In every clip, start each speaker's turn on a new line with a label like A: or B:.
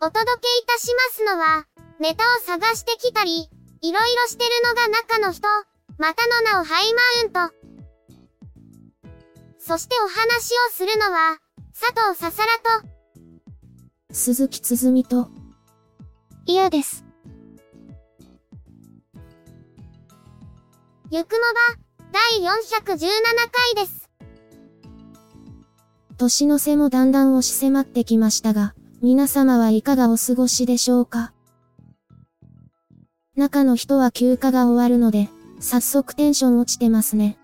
A: お届けいたしますのは、ネタを探してきたり、いろいろしてるのが中の人、またの名をハイマウント。そしてお話をするのは、佐藤ささらと、
B: 鈴木つづみと、
A: 嫌です。ゆくもば、第417回です。
B: 年の瀬もだんだん押し迫ってきましたが、皆様はいかがお過ごしでしょうか？中の人は休暇が終わるので、早速テンション落ちてますね。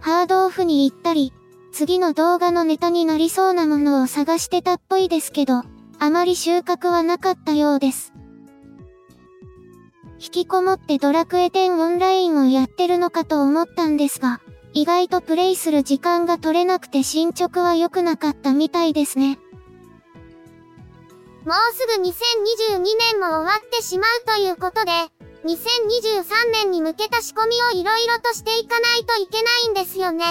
A: ハードオフに行ったり、次の動画のネタになりそうなものを探してたっぽいですけど、あまり収穫はなかったようです。引きこもってドラクエ10オンラインをやってるのかと思ったんですが、意外とプレイする時間が取れなくて進捗は良くなかったみたいですね。もうすぐ2022年も終わってしまうということで、2023年に向けた仕込みをいろいろとしていかないといけないんですよね。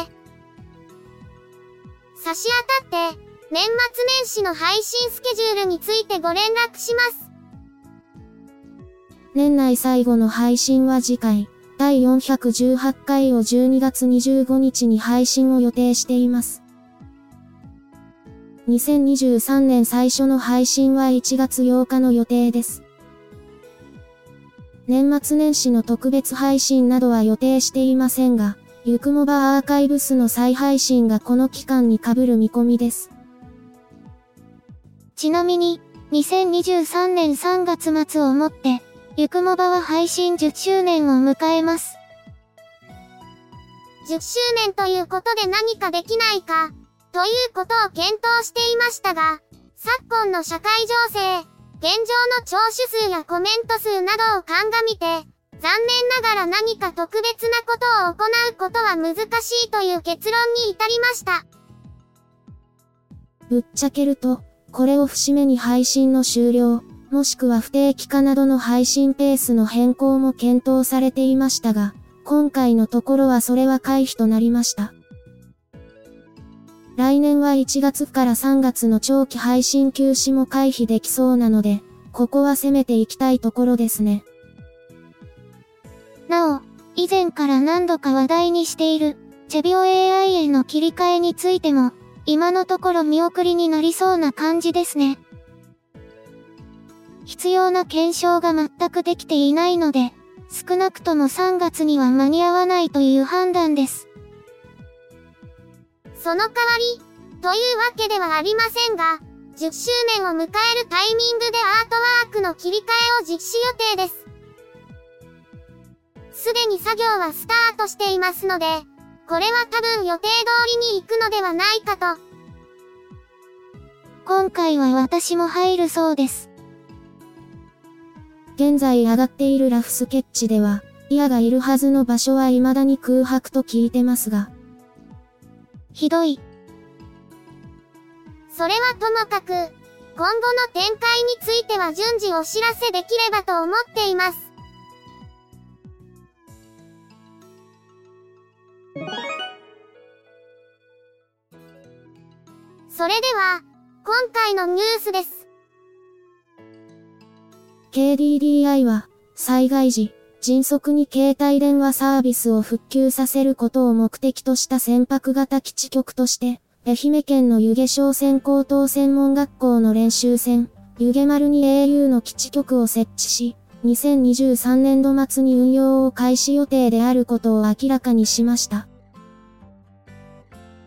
A: 差し当たって、年末年始の配信スケジュールについてご連絡します。
B: 年内最後の配信は次回。第418回を12月25日に配信を予定しています。2023年最初の配信は1月8日の予定です。年末年始の特別配信などは予定していませんが、ゆくもばアーカイブスの再配信がこの期間に被る見込みです。
A: ちなみに、2023年3月末をもって、ゆくもばは配信10周年を迎えます。10周年ということで何かできないか、ということを検討していましたが、昨今の社会情勢、現状の聴取数やコメント数などを鑑みて、残念ながら何か特別なことを行うことは難しいという結論に至りました。
B: ぶっちゃけると、これを節目に配信の終了、もしくは不定期化などの配信ペースの変更も検討されていましたが、今回のところはそれは回避となりました。来年は1月から3月の長期配信休止も回避できそうなので、ここは攻めていきたいところですね。
A: なお、以前から何度か話題にしている、チェビオ AI への切り替えについても、今のところ見送りになりそうな感じですね。必要な検証が全くできていないので、少なくとも3月には間に合わないという判断です。その代わり、というわけではありませんが、10周年を迎えるタイミングでアートワークの切り替えを実施予定です。すでに作業はスタートしていますので、これは多分予定通りに行くのではないかと。今回は私も入るそうです。
B: 現在上がっているラフスケッチでは、イヤがいるはずの場所は未だに空白と聞いてますが。
A: ひどい。それはともかく、今後の展開については順次お知らせできればと思っています。それでは、今回のニュースです。
B: KDDI は、災害時、迅速に携帯電話サービスを復旧させることを目的とした船舶型基地局として、愛媛県の湯気商船高等専門学校の練習船、湯気丸に au の基地局を設置し、2023年度末に運用を開始予定であることを明らかにしました。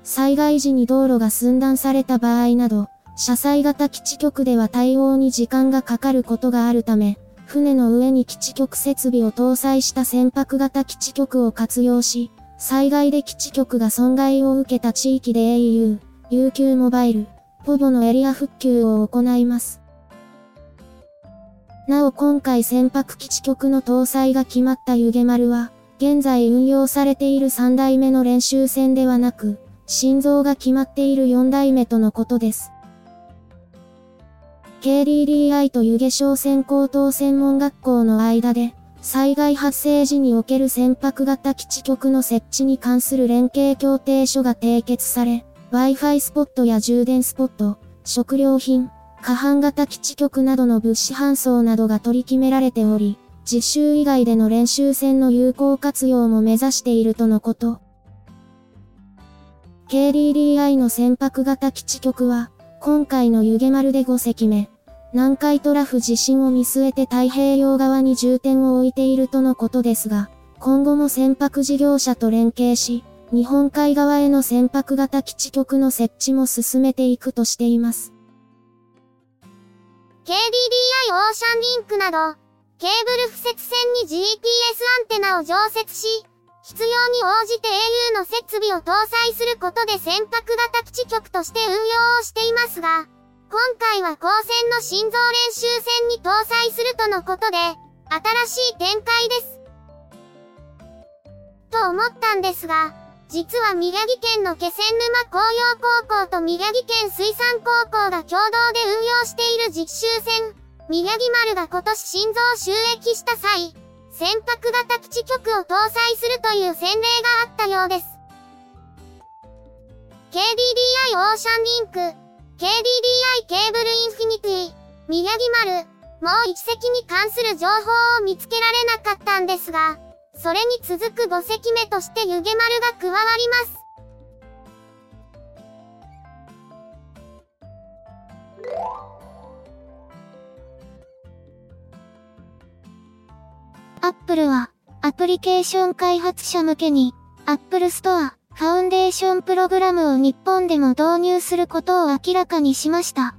B: 災害時に道路が寸断された場合など、車載型基地局では対応に時間がかかることがあるため、船の上に基地局設備を搭載した船舶型基地局を活用し、災害で基地局が損害を受けた地域で au、UQ モバイル、ポボのエリア復旧を行います。なお今回船舶基地局の搭載が決まった湯気丸は、現在運用されている3代目の練習船ではなく、心臓が決まっている4代目とのことです。KDDI と湯気商船高等専門学校の間で、災害発生時における船舶型基地局の設置に関する連携協定書が締結され、Wi-Fi スポットや充電スポット、食料品、過半型基地局などの物資搬送などが取り決められており、実習以外での練習船の有効活用も目指しているとのこと。KDDI の船舶型基地局は、今回の湯気丸で5隻目、南海トラフ地震を見据えて太平洋側に重点を置いているとのことですが、今後も船舶事業者と連携し、日本海側への船舶型基地局の設置も進めていくとしています。
A: KDDI オーシャンリンクなど、ケーブル敷設線に GPS アンテナを常設し、必要に応じて au の設備を搭載することで船舶型基地局として運用をしていますが、今回は高専の心臓練習船に搭載するとのことで、新しい展開です。と思ったんですが、実は宮城県の気仙沼工業高校と宮城県水産高校が共同で運用している実習船、宮城丸が今年新造就役した際、船舶型基地局を搭載するという先例があったようです。KDDI Ocean Link、KDDI Cable Infinity、宮城丸、もう一隻に関する情報を見つけられなかったんですが、それに続く5隻目として弓削丸が加わります。
C: アップルは、アプリケーション開発者向けに、Apple Store、ファウンデーションプログラムを日本でも導入することを明らかにしました。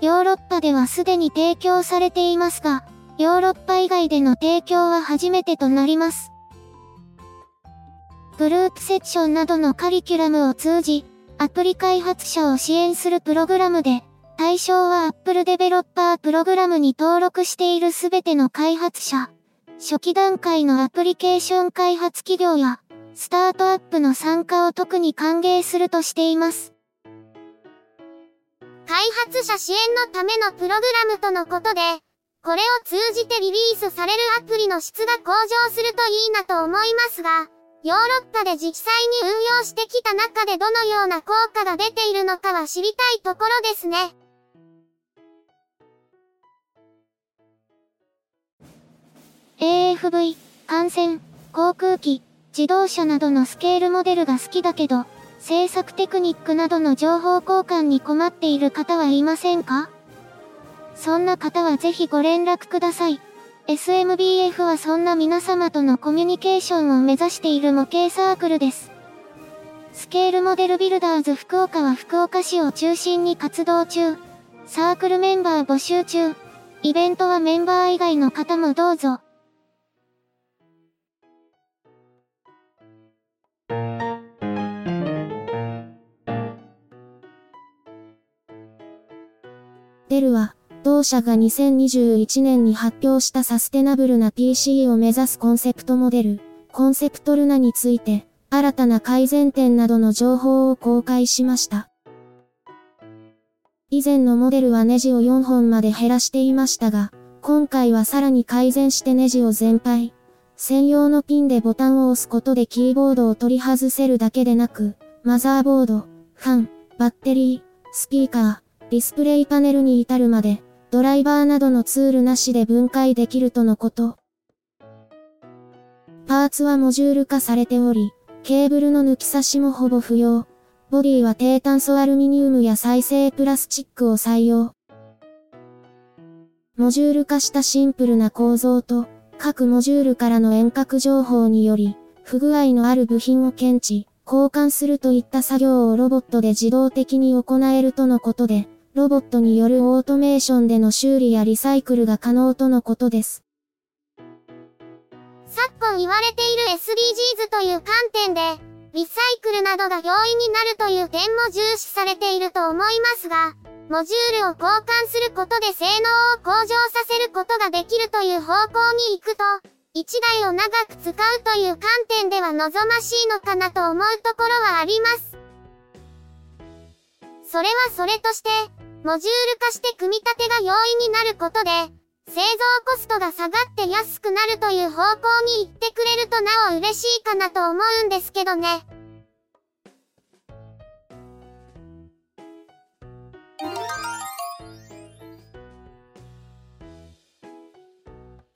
C: ヨーロッパではすでに提供されていますが、ヨーロッパ以外での提供は初めてとなります。グループセクションなどのカリキュラムを通じ、アプリ開発者を支援するプログラムで、対象は Apple Developer プログラムに登録しているすべての開発者、初期段階のアプリケーション開発企業や、スタートアップの参加を特に歓迎するとしています。
A: 開発者支援のためのプログラムとのことで、これを通じてリリースされるアプリの質が向上するといいなと思いますが、ヨーロッパで実際に運用してきた中でどのような効果が出ているのかは知りたいところですね。
C: AFV、艦船、航空機、自動車などのスケールモデルが好きだけど、制作テクニックなどの情報交換に困っている方はいませんか？そんな方はぜひご連絡ください。SMBF はそんな皆様とのコミュニケーションを目指している模型サークルです。スケールモデルビルダーズ福岡は福岡市を中心に活動中。サークルメンバー募集中。イベントはメンバー以外の方もどうぞ。
B: デルは、同社が2021年に発表したサステナブルな PC を目指すコンセプトモデル、コンセプトルナについて、新たな改善点などの情報を公開しました。以前のモデルはネジを4本まで減らしていましたが、今回はさらに改善してネジを全廃。専用のピンでボタンを押すことでキーボードを取り外せるだけでなく、マザーボード、ファン、バッテリー、スピーカー、ディスプレイパネルに至るまで、ドライバーなどのツールなしで分解できるとのこと。パーツはモジュール化されており、ケーブルの抜き差しもほぼ不要。ボディは低炭素アルミニウムや再生プラスチックを採用。モジュール化したシンプルな構造と、各モジュールからの遠隔情報により、不具合のある部品を検知、交換するといった作業をロボットで自動的に行えるとのことで、ロボットによるオートメーションでの修理やリサイクルが可能とのことです。
A: 昨今言われている SDGs という観点で、リサイクルなどが容易になるという点も重視されていると思いますが、モジュールを交換することで性能を向上させることができるという方向に行くと、1台を長く使うという観点では望ましいのかなと思うところはあります。それはそれとして、モジュール化して組み立てが容易になることで、製造コストが下がって安くなるという方向に行ってくれるとなお嬉しいかなと思うんですけどね。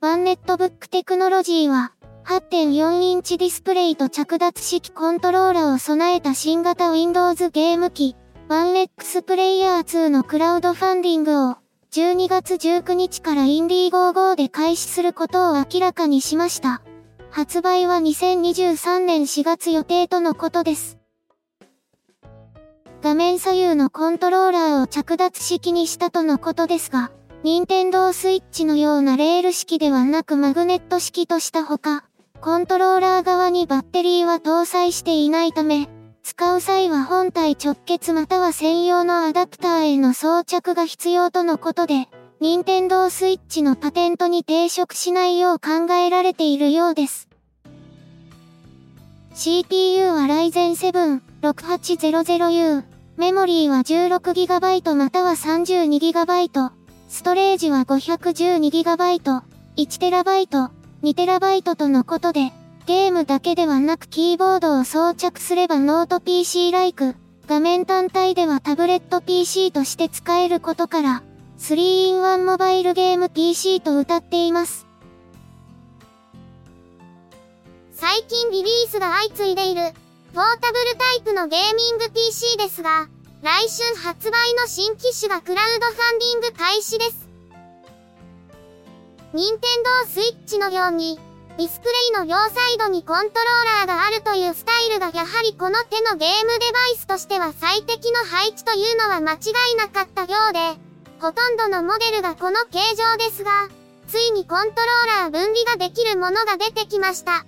C: One-Netbook Technology は、8.4インチディスプレイと着脱式コントローラを備えた新型 Windows ゲーム機、 ONEXPLAYER 2のクラウドファンディングを、12月19日から Indiegogo で開始することを明らかにしました。発売は2023年4月予定とのことです。画面左右のコントローラーを着脱式にしたとのことですが、任天堂スイッチのようなレール式ではなくマグネット式としたほか、コントローラー側にバッテリーは搭載していないため、使う際は本体直結または専用のアダプターへの装着が必要とのことで、Nintendo Switch のパテントに抵触しないよう考えられているようです。CPU は Ryzen 7 6800U、メモリーは 16GB または 32GB、ストレージは 512GB、1TB、2TB とのことで、ゲームだけではなくキーボードを装着すればノート PC ライク、画面単体ではタブレット PC として使えることから、3-in-1 モバイルゲーム PC と歌っています。
A: 最近リリースが相次いでいる、ポータブルタイプのゲーミング PC ですが、来春発売の新機種がクラウドファンディング開始です。任天堂スイッチのように、ディスプレイの両サイドにコントローラーがあるというスタイルがやはりこの手のゲームデバイスとしては最適の配置というのは間違いなかったようで、ほとんどのモデルがこの形状ですが、ついにコントローラー分離ができるものが出てきました。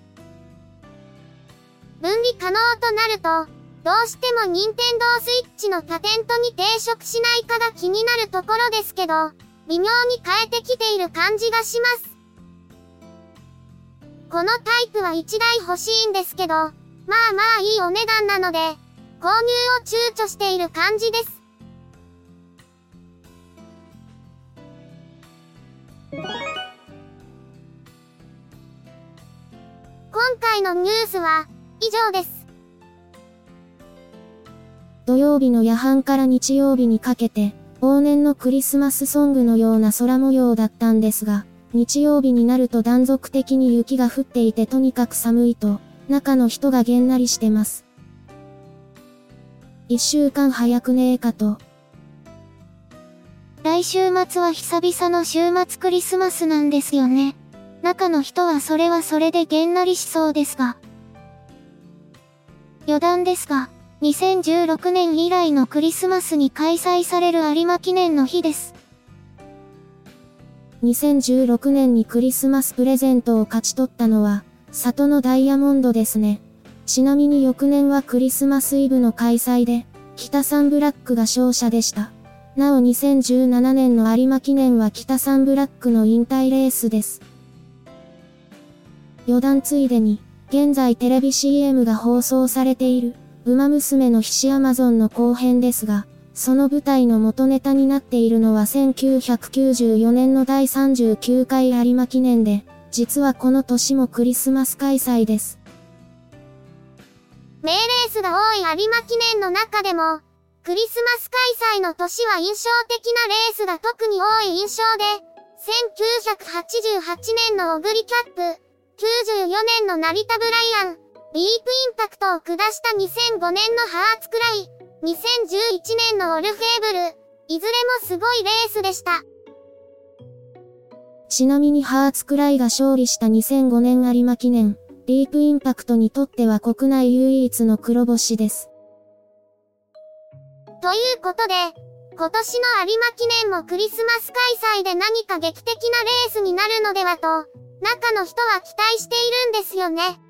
A: 分離可能となると、どうしても任天堂スイッチのパテントに抵触しないかが気になるところですけど、微妙に変えてきている感じがします。このタイプは1台欲しいんですけど、まあまあいいお値段なので、購入を躊躇している感じです。今回のニュースは以上です。
B: 土曜日の夜半から日曜日にかけて、往年のクリスマスソングのような空模様だったんですが、日曜日になると断続的に雪が降っていてとにかく寒いと、中の人がげんなりしてます。一週間早くねえかと。
C: 来週末は久々の週末クリスマスなんですよね。中の人はそれはそれでげんなりしそうですが。余談ですが、2016年以来のクリスマスに開催される有馬記念の日です。
B: 2016年にクリスマスプレゼントを勝ち取ったのは、里のダイヤモンドですね。ちなみに翌年はクリスマスイブの開催で、北サンブラックが勝者でした。なお2017年の有馬記念は北サンブラックの引退レースです。余談ついでに、現在テレビ CM が放送されている、馬娘の騎士アマゾンの後編ですが、その舞台の元ネタになっているのは1994年の第39回有馬記念で、実はこの年もクリスマス開催です。
A: 名レースが多い有馬記念の中でも、クリスマス開催の年は印象的なレースが特に多い印象で、1988年のオグリキャップ、94年の成田ブライアン、ディープインパクトを下した2005年のハーツクライ、2011年のオルフェーブル、いずれもすごいレースでした。
B: ちなみにハーツクライが勝利した2005年有馬記念、ディープインパクトにとっては国内唯一の黒星です。
A: ということで、今年の有馬記念もクリスマス開催で何か劇的なレースになるのではと、中の人は期待しているんですよね。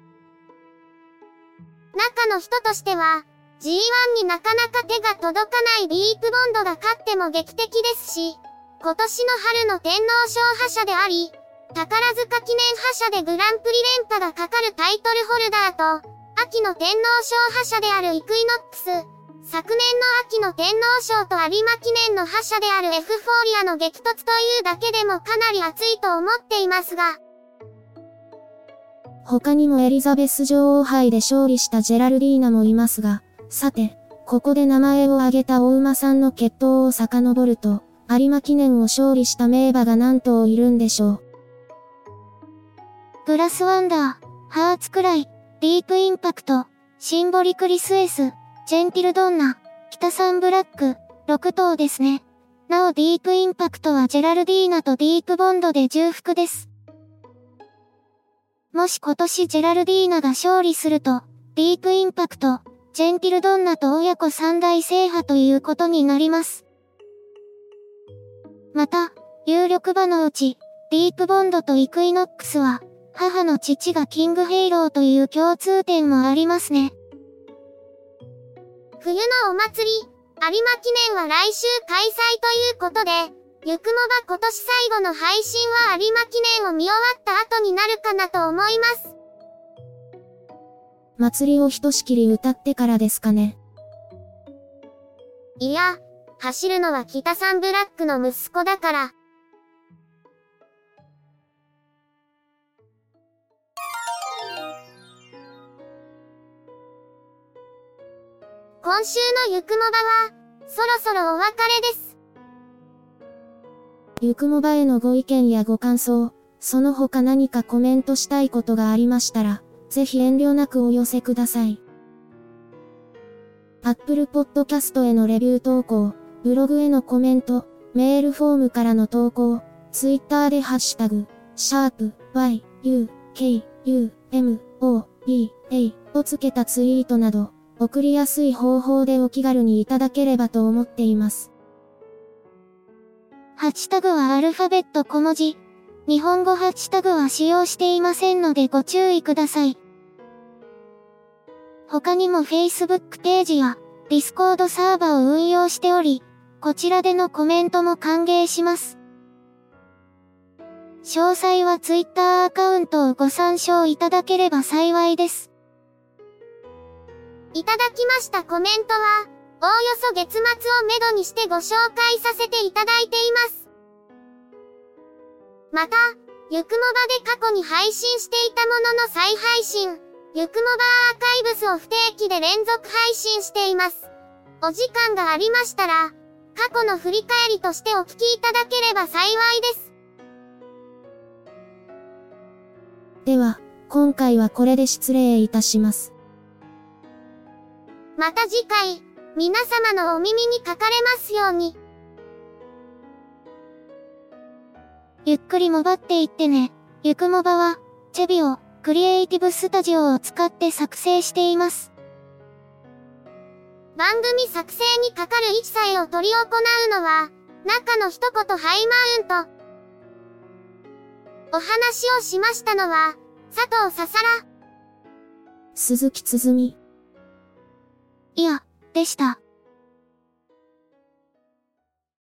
A: 中の人としては、G1 になかなか手が届かないディープボンドが勝っても劇的ですし、今年の春の天皇賞覇者であり、宝塚記念覇者でグランプリ連覇がかかるタイトルホルダーと、秋の天皇賞覇者であるイクイノックス、昨年の秋の天皇賞と有馬記念の覇者であるエフフォーリアの激突というだけでもかなり熱いと思っていますが、
B: 他にもエリザベス女王杯で勝利したジェラルディーナもいますが、さて、ここで名前を挙げた大馬さんの決闘を遡ると、有馬記念を勝利した名馬が何頭いるんでしょう。
C: グラスワンダー、ハーツクライ、ディープインパクト、シンボリクリスエス、ジェンティルドンナ、北サンブラック、6頭ですね。なおディープインパクトはジェラルディーナとディープボンドで重複です。もし今年ジェラルディーナが勝利すると、ディープインパクト、ジェンティルドンナと親子三大制覇ということになります。また、有力馬のうち、ディープボンドとイクイノックスは、母の父がキングヘイローという共通点もありますね。
A: 冬のお祭り、有馬記念は来週開催ということで、ゆくもば今年最後の配信は有馬記念を見終わった後になるかなと思います。
B: 祭りをひとしきり歌ってからですかね。
A: いや、走るのは北サンブラックの息子だから。今週のゆくもばは、そろそろお別れです。
B: ゆくもばへのご意見やご感想、その他何かコメントしたいことがありましたら、ぜひ遠慮なくお寄せください。Apple Podcast へのレビュー投稿、ブログへのコメント、メールフォームからの投稿、Twitter でハッシュタグ、シャープ y, u, k, u, m, o, b, a をつけたツイートなど、送りやすい方法でお気軽にいただければと思っています。
C: ハッシュタグはアルファベット小文字。日本語ハッシュタグは使用していませんのでご注意ください。他にも Facebook ページや Discord サーバを運用しており、こちらでのコメントも歓迎します。詳細は Twitter アカウントをご参照いただければ幸いです。
A: いただきましたコメントは、おおよそ月末をめどにしてご紹介させていただいています。また、ゆくもばで過去に配信していたものの再配信、ゆくもばアーカイブスを不定期で連続配信しています。お時間がありましたら、過去の振り返りとしてお聞きいただければ幸いです。
B: では、今回はこれで失礼いたします。
A: また次回。皆様のお耳にかかれますように。
C: ゆっくりもばっていってね。ゆくもばは、チェビオ、クリエイティブスタジオを使って作成しています。
A: 番組作成にかかる一切を取り行うのは、中の一言ハイマウント。お話をしましたのは、佐藤ささら。
B: 鈴木つづみ。
C: いや、でした。